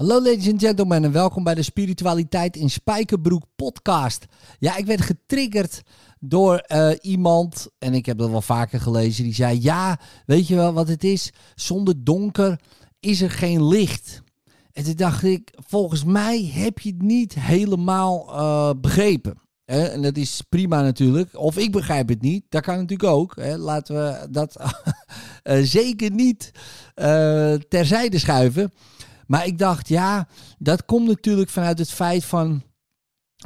Hallo ladies and gentlemen en welkom bij de Spiritualiteit in Spijkerbroek podcast. Ja, ik werd getriggerd door eh, iemand, en ik heb dat wel vaker gelezen, die zei, ja, weet je wel wat het is? Zonder donker is er geen licht. En toen dacht ik, volgens mij heb je het niet helemaal uh, begrepen. En dat is prima natuurlijk. Of ik begrijp het niet. Dat kan natuurlijk ook. Laten we dat uh, zeker niet terzijde schuiven. Maar ik dacht, ja, dat komt natuurlijk vanuit het feit van.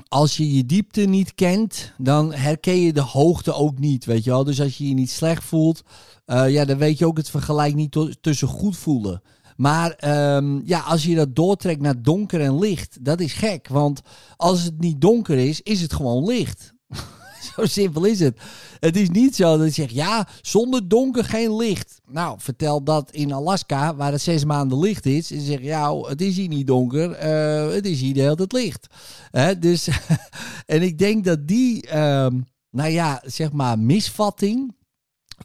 Als je je diepte niet kent, dan herken je de hoogte ook niet, weet je wel. Dus als je je niet slecht voelt, uh, ja, dan weet je ook het vergelijk niet tussen goed voelen. Maar um, ja, als je dat doortrekt naar donker en licht, dat is gek. Want als het niet donker is, is het gewoon licht. zo simpel is het. Het is niet zo dat je zegt, ja, zonder donker geen licht. Nou, vertel dat in Alaska, waar het zes maanden licht is. En zeg ja, het is hier niet donker, uh, het is hier de hele tijd licht. Hè? Dus, en ik denk dat die, um, nou ja, zeg maar, misvatting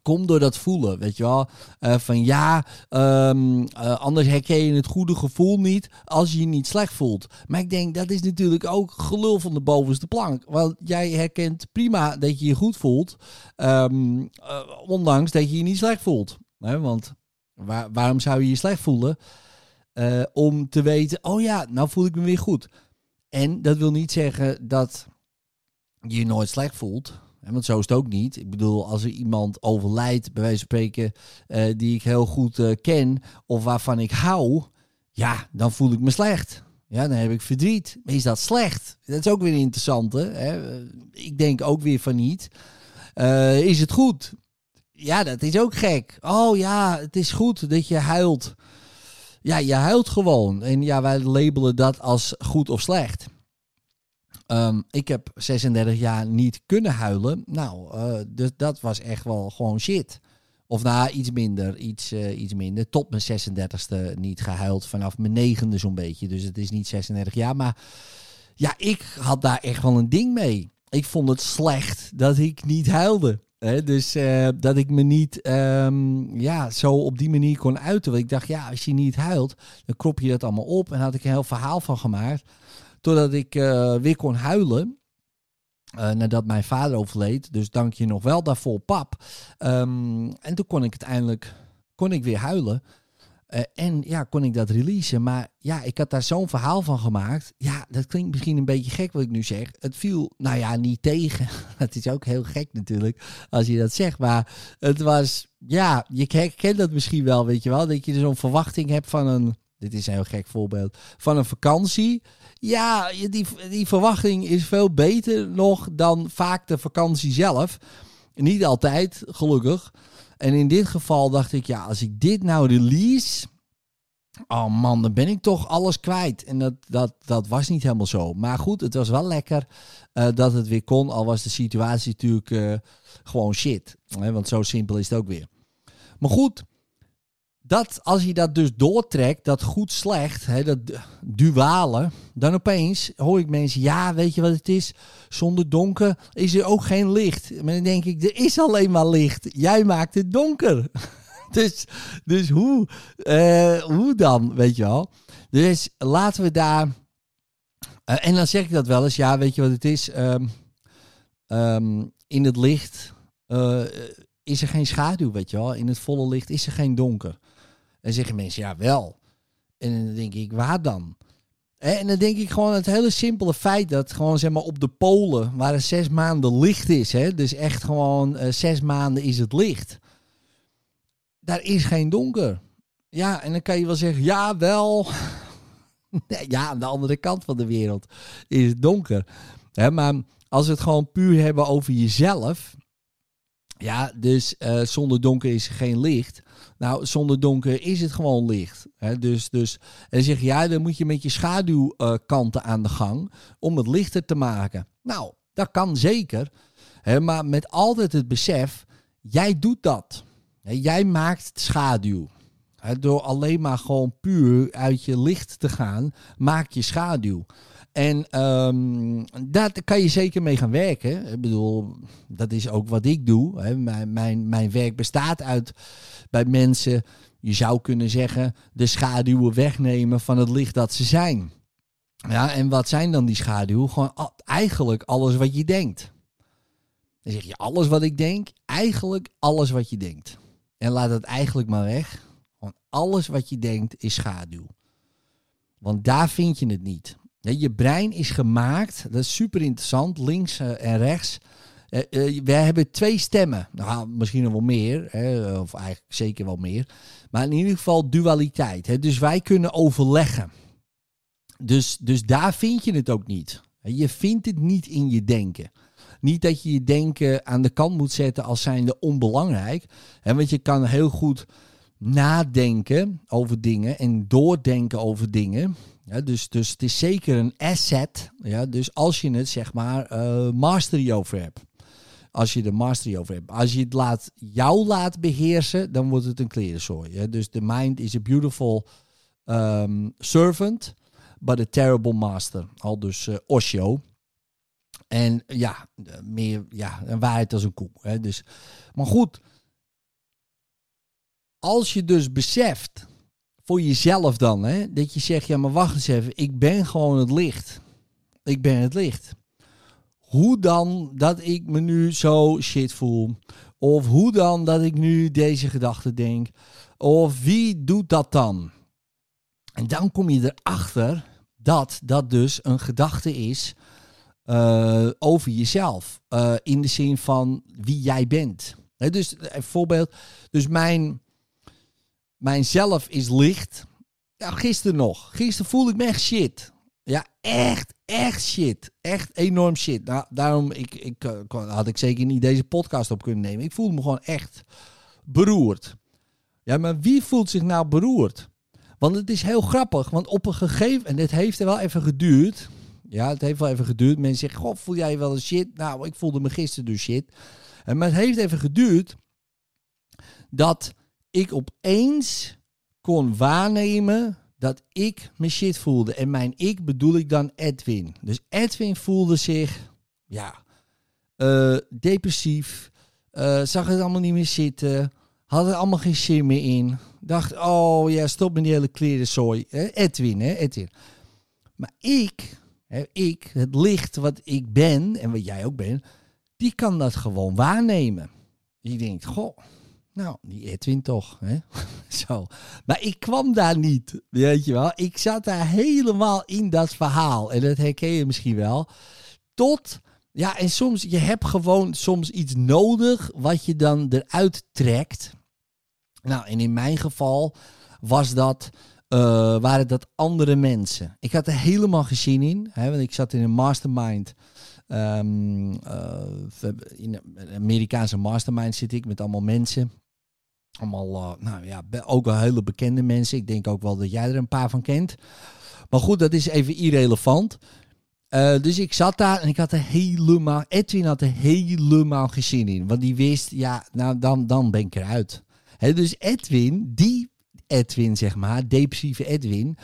Kom door dat voelen, weet je wel. Uh, van ja, um, uh, anders herken je het goede gevoel niet als je je niet slecht voelt. Maar ik denk, dat is natuurlijk ook gelul van de bovenste plank. Want jij herkent prima dat je je goed voelt, um, uh, ondanks dat je je niet slecht voelt. Want waar, waarom zou je je slecht voelen? om te weten, oh ja, nou voel ik me weer goed. En dat wil niet zeggen dat je je nooit slecht voelt. Want zo is het ook niet. Ik bedoel, als er iemand overlijdt, bij wijze van spreken, uh, die ik heel goed uh, ken of waarvan ik hou, ja, dan voel ik me slecht. Ja, dan heb ik verdriet. Is dat slecht? Dat is ook weer interessant. Hè? Ik denk ook weer van niet. Is het goed? Ja, dat is ook gek. Oh ja, het is goed dat je huilt. Ja, je huilt gewoon. En ja, wij labelen dat als goed of slecht. Um, ik heb 36 jaar niet kunnen huilen. Nou, uh, dus dat was echt wel gewoon shit. Of nou, iets minder, iets, uh, iets minder. Tot mijn 36e niet gehuild. Vanaf mijn negende zo'n beetje. Dus het is niet 36 jaar. Maar ja, ik had daar echt wel een ding mee. Ik vond het slecht dat ik niet huilde. Dus uh, dat ik me niet um, ja, zo op die manier kon uiten. Want ik dacht, ja, als je niet huilt, dan krop je dat allemaal op. En had ik een heel verhaal van gemaakt. Totdat ik uh, weer kon huilen. Uh, nadat mijn vader overleed. Dus dank je nog wel daarvoor, pap. Um, en toen kon ik uiteindelijk kon ik weer huilen. Uh, en ja, kon ik dat releasen. Maar ja, ik had daar zo'n verhaal van gemaakt. Ja, dat klinkt misschien een beetje gek wat ik nu zeg. Het viel, nou ja, niet tegen. Het is ook heel gek natuurlijk als je dat zegt. Maar het was, ja, je herkent dat misschien wel, weet je wel. Dat je zo'n verwachting hebt van een, dit is een heel gek voorbeeld, van een vakantie. Ja, die, die verwachting is veel beter nog dan vaak de vakantie zelf. Niet altijd, gelukkig. En in dit geval dacht ik, ja, als ik dit nou release. Oh man, dan ben ik toch alles kwijt. En dat, dat, dat was niet helemaal zo. Maar goed, het was wel lekker uh, dat het weer kon. Al was de situatie natuurlijk uh, gewoon shit. Hè, want zo simpel is het ook weer. Maar goed, dat als je dat dus doortrekt, dat goed slecht, hè, dat duale, dan opeens hoor ik mensen, ja, weet je wat het is? Zonder donker is er ook geen licht. Maar dan denk ik, er is alleen maar licht. Jij maakt het donker. dus, dus hoe, uh, hoe dan, weet je wel? Dus laten we daar. Uh, en dan zeg ik dat wel eens, ja, weet je wat het is? Um, um, in het licht uh, is er geen schaduw, weet je wel? In het volle licht is er geen donker. En zeggen mensen, ja wel. En dan denk ik, waar dan? En dan denk ik gewoon het hele simpele feit dat gewoon zeg maar op de polen, waar er zes maanden licht is, hè, dus echt gewoon uh, zes maanden is het licht. Daar is geen donker. Ja, en dan kan je wel zeggen, ja wel. ja, aan de andere kant van de wereld is het donker. Hè, maar als we het gewoon puur hebben over jezelf, ja, dus uh, zonder donker is er geen licht. Nou, zonder donker is het gewoon licht. Hè? Dus, dus, en zeg je, ja, dan moet je met je schaduwkanten aan de gang om het lichter te maken. Nou, dat kan zeker. Hè? Maar met altijd het besef, jij doet dat. Jij maakt schaduw. Door alleen maar gewoon puur uit je licht te gaan, maak je schaduw. En um, daar kan je zeker mee gaan werken. Ik bedoel, dat is ook wat ik doe. Hè. Mijn, mijn, mijn werk bestaat uit bij mensen je zou kunnen zeggen, de schaduwen wegnemen van het licht dat ze zijn. Ja, en wat zijn dan die schaduwen? Gewoon eigenlijk alles wat je denkt. Dan zeg je alles wat ik denk, eigenlijk alles wat je denkt. En laat het eigenlijk maar weg. Gewoon alles wat je denkt is schaduw. Want daar vind je het niet. Je brein is gemaakt, dat is super interessant, links eh, en rechts. Uh, uh, wij hebben twee stemmen. Nou, misschien nog wel meer, of eigenlijk zeker wel meer. Maar in ieder geval dualiteit. Dus wij kunnen overleggen. Dus, dus daar vind je het ook niet. Je vindt het niet in je denken. Niet dat je je denken aan de kant moet zetten als zijnde onbelangrijk. Want je kan heel goed nadenken over dingen en doordenken over dingen. Ja, dus, dus het is zeker een asset. Ja, dus als je het zeg maar uh, mastery over hebt. Als je de mastery over hebt. Als je het laat, jou laat beheersen, dan wordt het een klerenzooi. Ja? Dus de mind is a beautiful um, servant, but a terrible master. Al dus uh, Osho. En ja, meer ja, een waarheid als een koe. Hè? Dus, maar goed, als je dus beseft voor jezelf dan, hè, dat je zegt, ja maar wacht eens even, ik ben gewoon het licht. Ik ben het licht. Hoe dan dat ik me nu zo shit voel? Of hoe dan dat ik nu deze gedachte denk? Of wie doet dat dan? En dan kom je erachter dat dat dus een gedachte is uh, over jezelf. Uh, in de zin van wie jij bent. Dus bijvoorbeeld, dus mijn, mijn zelf is licht. Ja, gisteren nog. Gisteren voelde ik me echt shit. Ja, echt, echt shit. Echt enorm shit. Nou, daarom ik, ik, uh, had ik zeker niet deze podcast op kunnen nemen. Ik voelde me gewoon echt beroerd. Ja, maar wie voelt zich nou beroerd? Want het is heel grappig, want op een gegeven... En dit heeft er wel even geduurd. Ja, het heeft wel even geduurd. Mensen zeggen, goh, voel jij wel een shit? Nou, ik voelde me gisteren dus shit. Maar het heeft even geduurd dat ik opeens kon waarnemen dat ik me shit voelde. En mijn ik bedoel ik dan Edwin. Dus Edwin voelde zich, ja, uh, depressief. Uh, zag het allemaal niet meer zitten. Had er allemaal geen zin meer in. Dacht, oh ja, stop met die hele klerenzooi. Edwin, hè, Edwin. Maar ik ik, het licht wat ik ben en wat jij ook bent, die kan dat gewoon waarnemen. Die denkt, goh, nou, die Edwin toch. Hè? Zo. Maar ik kwam daar niet, weet je wel. Ik zat daar helemaal in dat verhaal. En dat herken je misschien wel. Tot, ja, en soms, je hebt gewoon soms iets nodig wat je dan eruit trekt. Nou, en in mijn geval was dat uh, waren dat andere mensen. Ik had er helemaal geen in, hè, want ik zat in een mastermind. Um, uh, in een Amerikaanse mastermind zit ik met allemaal mensen. Allemaal, uh, nou ja, ook wel hele bekende mensen. Ik denk ook wel dat jij er een paar van kent. Maar goed, dat is even irrelevant. Uh, dus ik zat daar en ik had er helemaal, Edwin had er helemaal geen zin in. Want die wist, ja, nou dan, dan ben ik eruit. Dus Edwin, die Edwin, zeg maar, depressieve Edwin.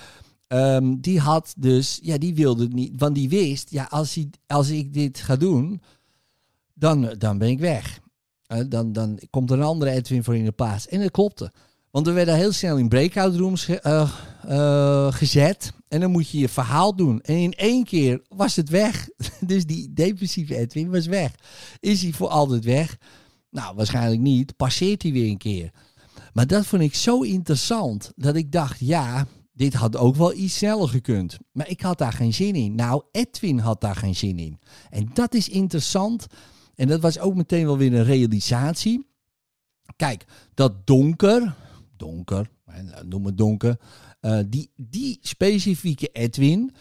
Um, die had dus, ja, die wilde niet, want die wist, ja, als, hij, als ik dit ga doen, dan, dan ben ik weg. Uh, dan, dan komt er een andere Edwin voor in de plaats. En dat klopte. Want we werden heel snel in breakout rooms uh, uh, gezet. En dan moet je je verhaal doen. En in één keer was het weg. dus die depressieve Edwin was weg. Is hij voor altijd weg? Nou, waarschijnlijk niet. Passeert hij weer een keer. Maar dat vond ik zo interessant dat ik dacht, ja, dit had ook wel iets sneller gekund. Maar ik had daar geen zin in. Nou, Edwin had daar geen zin in. En dat is interessant. En dat was ook meteen wel weer een realisatie. Kijk, dat donker, donker, noem het donker, uh, die, die specifieke Edwin,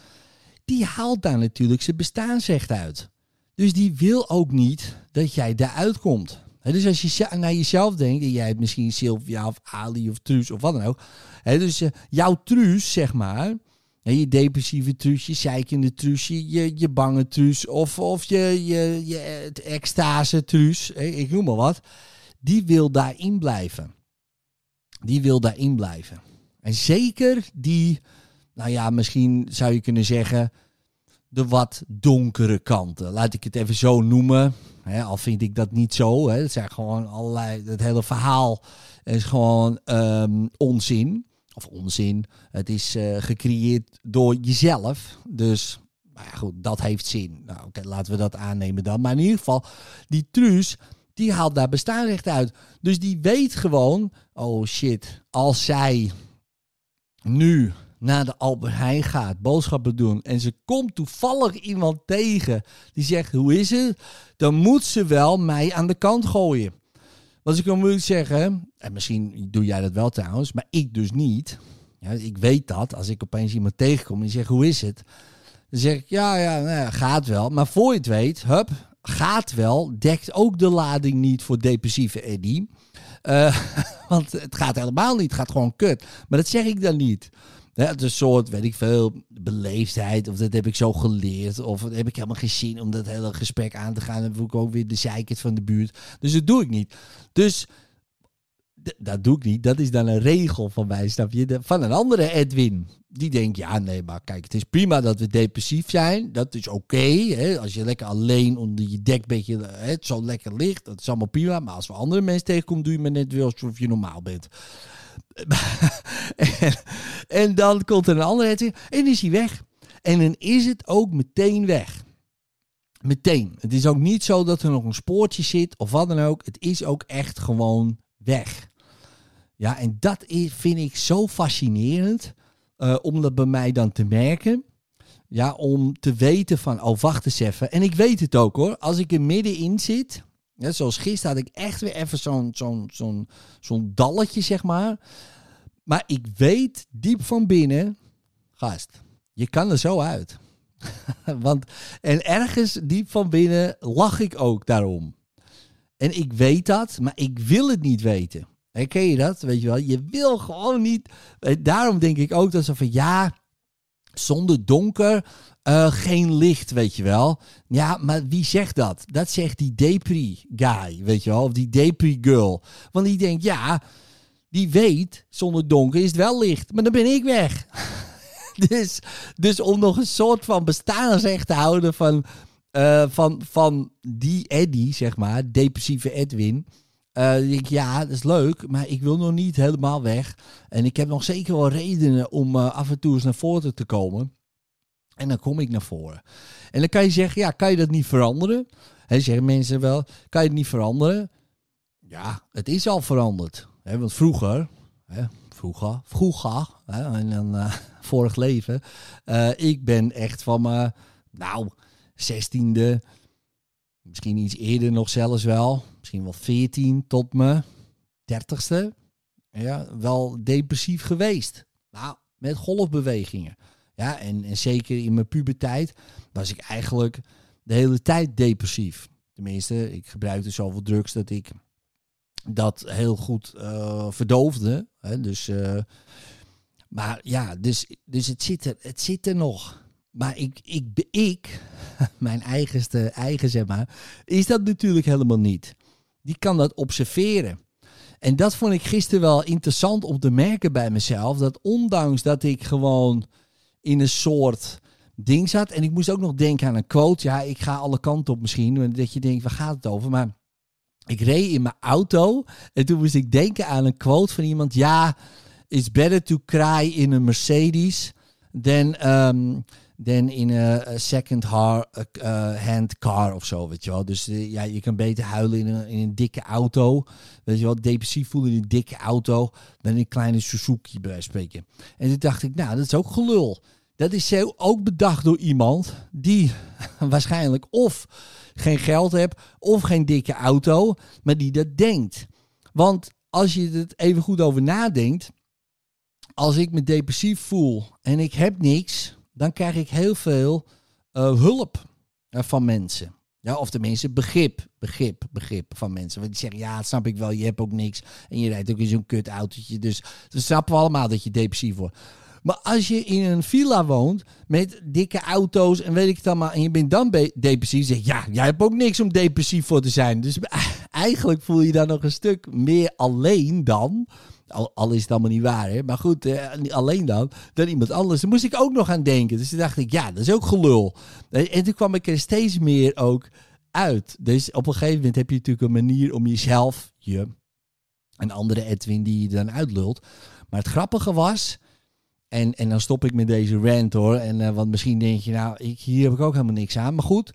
die haalt daar natuurlijk zijn bestaansrecht uit. Dus die wil ook niet dat jij daaruit komt dus als je naar jezelf denkt, en jij hebt misschien Sylvia of Ali of Truus of wat dan ook. dus uh, jouw Truus, zeg maar, je depressieve Truus, je zeikende Truus, je, je bange Truus of, of je, je, je extase Truus, ik noem maar wat. Die wil daarin blijven. Die wil daarin blijven. En zeker die, nou ja, misschien zou je kunnen zeggen, de wat donkere kanten. Laat ik het even zo noemen. al vind ik dat niet zo. Hè. Het zijn gewoon allerlei. Het hele verhaal is gewoon um, onzin. Of onzin. Het is uh, gecreëerd door jezelf. Dus nou ja, goed, dat heeft zin. Nou, oké, laten we dat aannemen dan. Maar in ieder geval, die Truus, die haalt daar bestaanrecht uit. Dus die weet gewoon, oh shit, als zij nu naar de Albert Heijn gaat, boodschappen doen en ze komt toevallig iemand tegen die zegt, hoe is het? Dan moet ze wel mij aan de kant gooien. Want ik kan moeilijk zeggen, en misschien doe jij dat wel trouwens, maar ik dus niet. Ja, ik weet dat als ik opeens iemand tegenkom en die zegt, hoe is het? Dan zeg ik, ja, ja, nou gaat wel. Maar voor je het weet, hup, gaat wel, dekt ook de lading niet voor depressieve Eddie. Uh, want het gaat helemaal niet, het gaat gewoon kut. Maar dat zeg ik dan niet. Ja, het is een soort, weet ik veel, beleefdheid. Of dat heb ik zo geleerd. Of dat heb ik helemaal geen zin om dat hele gesprek aan te gaan. Dan voel ik ook weer de zeikert van de buurt. Dus dat doe ik niet. Dus dat doe ik niet. Dat is dan een regel van mij, snap je? Van een andere Edwin. Die denkt, ja, nee, maar kijk, het is prima dat we depressief zijn. Dat is oké. als je lekker alleen onder je dekbedje hè, zo lekker ligt. Dat is allemaal prima. Maar als we andere mensen tegenkomen, doe je me net weer alsof je normaal bent. en, dan komt er een andere Edwin en is hij weg. En dan is het ook meteen weg. Meteen. Het is ook niet zo dat er nog een spoortje zit of wat dan ook. Het is ook echt gewoon weg. Ja, en dat is, vind ik zo fascinerend. Uh, om dat bij mij dan te merken. Ja, om te weten van, oh wacht eens even. En ik weet het ook hoor. Als ik er middenin zit. Ja, zoals gisteren had ik echt weer even zo'n zo'n zo'n zo'n dalletje, zeg maar. Maar ik weet diep van binnen, gast, je kan er zo uit. Want, en ergens diep van binnen lach ik ook daarom. En ik weet dat, maar ik wil het niet weten. Herken je dat? Weet je wel? Je wil gewoon niet. Eh, daarom denk ik ook dat ze van ja, zonder donker uh, geen licht, weet je wel. Ja, maar wie zegt dat? Dat zegt die Depri guy, weet je wel. Of die Depri girl. Want die denkt, ja, die weet, zonder donker is het wel licht. Maar dan ben ik weg. dus, dus om nog een soort van bestaansrecht te houden van, uh, van, van die Eddie, zeg maar, depressieve Edwin uh, ik, ja, dat is leuk, maar ik wil nog niet helemaal weg. En ik heb nog zeker wel redenen om uh, af en toe eens naar voren te komen. En dan kom ik naar voren. En dan kan je zeggen, ja, kan je dat niet veranderen? He, zeggen mensen wel, kan je het niet veranderen? Ja, het is al veranderd. Want vroeger, he, vroeger, vroeger, en dan uh, vorig leven, ik ben echt van mijn, nou, zestiende, misschien iets eerder nog zelfs wel, misschien wel 14 tot mijn 30ste, ja, wel depressief geweest. Nou, met golfbewegingen. Ja, en, en zeker in mijn puberteit was ik eigenlijk de hele tijd depressief. Tenminste, ik gebruikte zoveel drugs dat ik dat heel goed uh, verdoofde. Hè? Dus, uh, maar ja, dus, dus het, zit er, het zit er nog. Maar ik, ik, mijn eigenste eigen zeg maar, is dat natuurlijk helemaal niet. Die kan dat observeren. En dat vond ik gisteren wel interessant om te merken bij mezelf. Dat ondanks dat ik gewoon in een soort ding zat. En ik moest ook nog denken aan een quote. Ja, ik ga alle kanten op misschien. Dat je denkt, waar gaat het over? Maar ik reed in mijn auto. En toen moest ik denken aan een quote van iemand. Ja, it's better to cry in a Mercedes than... Um, dan in een second hand car of zo, weet je wel. Dus uh, ja, je kan beter huilen in een, in een dikke auto, weet je wel. Depressief voelen in een dikke auto dan in een kleine Suzuki, bij spreken. En toen dacht ik, nou, dat is ook gelul. Dat is ook bedacht door iemand die waarschijnlijk of geen geld hebt of geen dikke auto, maar die dat denkt. Want als je het even goed over nadenkt, als ik me depressief voel en ik heb niks, dan krijg ik heel veel uh, hulp uh, van mensen. Ja, of tenminste begrip, begrip, begrip van mensen. Want die zeggen, ja, dat snap ik wel, je hebt ook niks. En je rijdt ook in zo'n kut autootje. Dus we snappen we allemaal dat je depressief wordt. Maar als je in een villa woont met dikke auto's en weet ik het allemaal, en je bent dan depressief, zeg ja, jij hebt ook niks om depressief voor te zijn. Dus eigenlijk voel je dan nog een stuk meer alleen dan Al, is het allemaal niet waar, hè? maar goed, eh, alleen dan, dan iemand anders. Daar moest ik ook nog aan denken. Dus toen dacht ik, ja, dat is ook gelul. En toen kwam ik er steeds meer ook uit. Dus op een gegeven moment heb je natuurlijk een manier om jezelf, je, een andere Edwin die je dan uitlult. Maar het grappige was, en, en dan stop ik met deze rant hoor. En, uh, want misschien denk je, nou, ik, hier heb ik ook helemaal niks aan. Maar goed,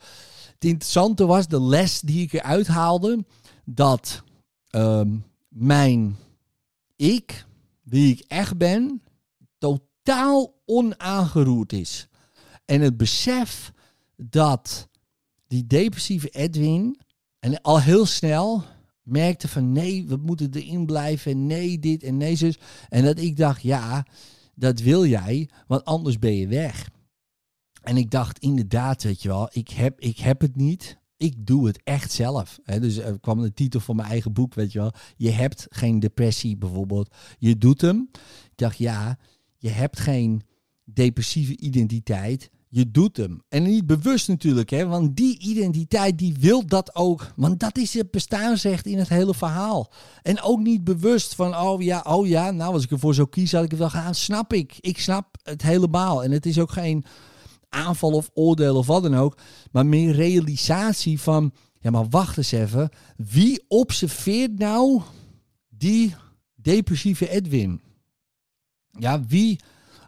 het interessante was de les die ik eruit haalde. Dat ehm, mijn ik, wie ik echt ben, totaal onaangeroerd is. En het besef dat die depressieve Edwin, en al heel snel merkte van nee, we moeten erin blijven. Nee, dit en nee, zus. En dat ik dacht, ja, dat wil jij, want anders ben je weg. En ik dacht inderdaad, weet je wel, ik heb, ik heb het niet. Ik doe het echt zelf. Dus er kwam de titel van mijn eigen boek, weet je wel. Je hebt geen depressie bijvoorbeeld. Je doet hem. Ik dacht, ja, je hebt geen depressieve identiteit je doet hem. En niet bewust natuurlijk, hè, want die identiteit die wil dat ook. Want dat is het bestaansrecht in het hele verhaal. En ook niet bewust van, oh ja, oh ja, nou als ik ervoor zou kiezen had ik het wel gaan. Snap ik. Ik snap het helemaal. En het is ook geen aanval of oordeel of wat dan ook. Maar meer realisatie van, ja maar wacht eens even. Wie observeert nou die depressieve Edwin? Ja, wie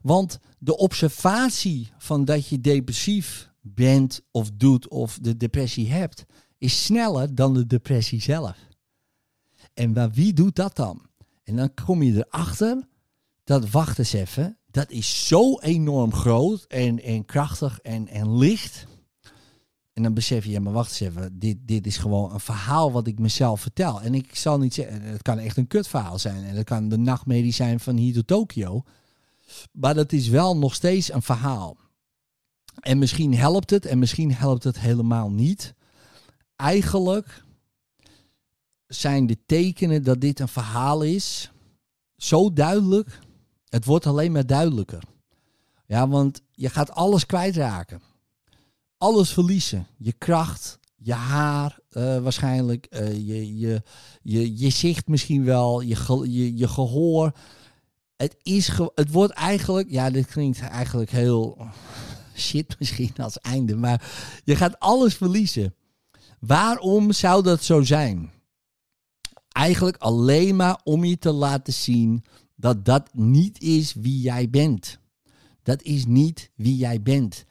want de observatie van dat je depressief bent of doet of de depressie hebt, is sneller dan de depressie zelf. En waar, wie doet dat dan? En dan kom je erachter dat, wacht eens even, dat is zo enorm groot en, en krachtig en, en licht. En dan besef je, ja, maar wacht eens even, dit, dit is gewoon een verhaal wat ik mezelf vertel. En ik zal niet zeggen, het kan echt een kutverhaal zijn. En het kan de nachtmerrie zijn van hier tot Tokio. Maar dat is wel nog steeds een verhaal. En misschien helpt het en misschien helpt het helemaal niet. Eigenlijk zijn de tekenen dat dit een verhaal is zo duidelijk. Het wordt alleen maar duidelijker. Ja, want je gaat alles kwijtraken. Alles verliezen. Je kracht, je haar uh, waarschijnlijk, uh, je, je, je, je zicht misschien wel, je, je, je gehoor het, is het wordt eigenlijk, ja, dit klinkt eigenlijk heel shit misschien als einde, maar je gaat alles verliezen. Waarom zou dat zo zijn? Eigenlijk alleen maar om je te laten zien dat dat niet is wie jij bent. Dat is niet wie jij bent.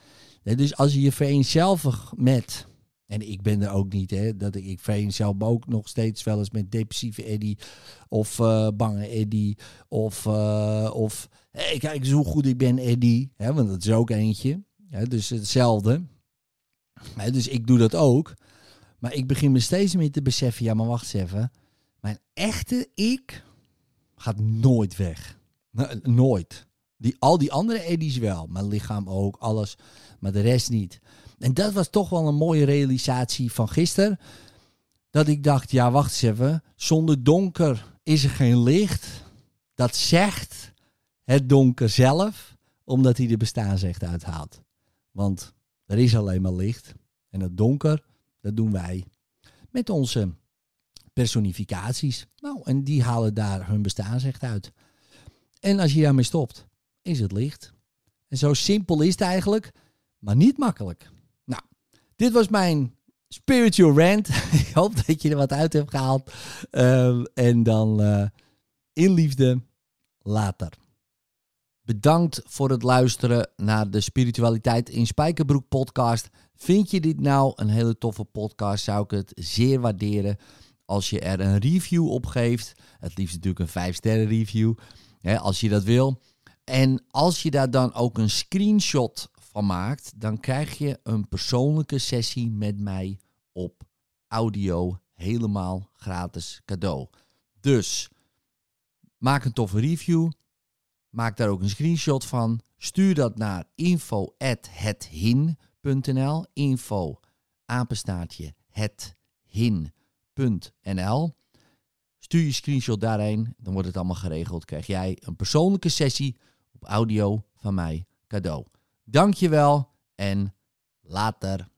Dus als je je vereenzelvigt met en ik ben er ook niet, hè. Dat ik, ik zelf ook nog steeds wel eens met depressieve Eddie. Of uh, bange Eddie. Of, uh, of hey, kijk eens hoe goed ik ben, Eddie. Hè, want dat is ook eentje. Hè, dus hetzelfde. Hè, dus ik doe dat ook. Maar ik begin me steeds meer te beseffen, ja, maar wacht eens even. Mijn echte ik gaat nooit weg. Nooit. Die, al die andere Eddies wel. Mijn lichaam ook, alles. Maar de rest niet. En dat was toch wel een mooie realisatie van gisteren. Dat ik dacht, ja wacht eens even. Zonder donker is er geen licht. Dat zegt het donker zelf. Omdat hij de bestaansrecht uithaalt. Want er is alleen maar licht. En het donker, dat doen wij. Met onze personificaties. Nou, en die halen daar hun bestaansrecht uit. En als je daarmee stopt, is het licht. En zo simpel is het eigenlijk, maar niet makkelijk. Dit was mijn spiritual rant. Ik hoop dat je er wat uit hebt gehaald. Uh, en dan uh, in liefde later. Bedankt voor het luisteren naar de Spiritualiteit in Spijkerbroek podcast. Vind je dit nou een hele toffe podcast? Zou ik het zeer waarderen als je er een review op geeft. Het liefst natuurlijk een 5 sterren review, hè, als je dat wil. En als je daar dan ook een screenshot van maakt, dan krijg je een persoonlijke sessie met mij op audio helemaal gratis cadeau. Dus maak een toffe review. Maak daar ook een screenshot van. Stuur dat naar info@hethin.nl. Info apenstaartje hethin.nl. Stuur je screenshot daarheen, dan wordt het allemaal geregeld. Krijg jij een persoonlijke sessie op audio van mij cadeau. Dankjewel en later.